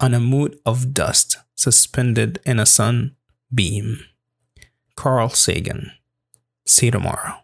on a mote of dust suspended in a sun beam. Carl Sagan. See you tomorrow.